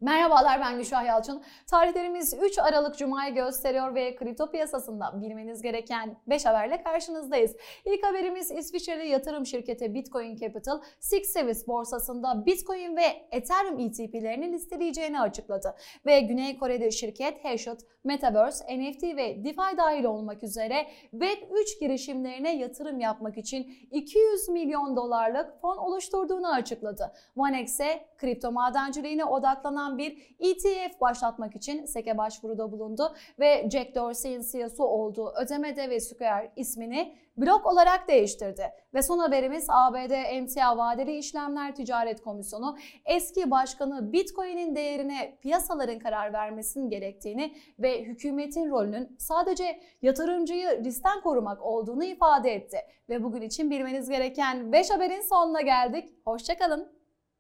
Merhabalar ben Gülşah Yalçın. Tarihlerimiz 3 Aralık Cuma'yı gösteriyor ve kripto piyasasında bilmeniz gereken 5 haberle karşınızdayız. İlk haberimiz İsviçreli yatırım şirketi Bitcoin Capital, Six Sevis borsasında Bitcoin ve Ethereum ETP'lerini listeleyeceğini açıkladı. Ve Güney Kore'de şirket Hashot, Metaverse, NFT ve DeFi dahil olmak üzere Web3 girişimlerine yatırım yapmak için 200 milyon dolarlık fon oluşturduğunu açıkladı. OneX'e kripto madenciliğine odaklanan bir ETF başlatmak için SEC'e başvuruda bulundu ve Jack Dorsey'in CEO'su olduğu Ödemede ve Square ismini blok olarak değiştirdi. Ve son haberimiz ABD Emtia Vadeli İşlemler Ticaret Komisyonu eski başkanı Bitcoin'in değerine piyasaların karar vermesinin gerektiğini ve hükümetin rolünün sadece yatırımcıyı riskten korumak olduğunu ifade etti. Ve bugün için bilmeniz gereken 5 haberin sonuna geldik. Hoşçakalın.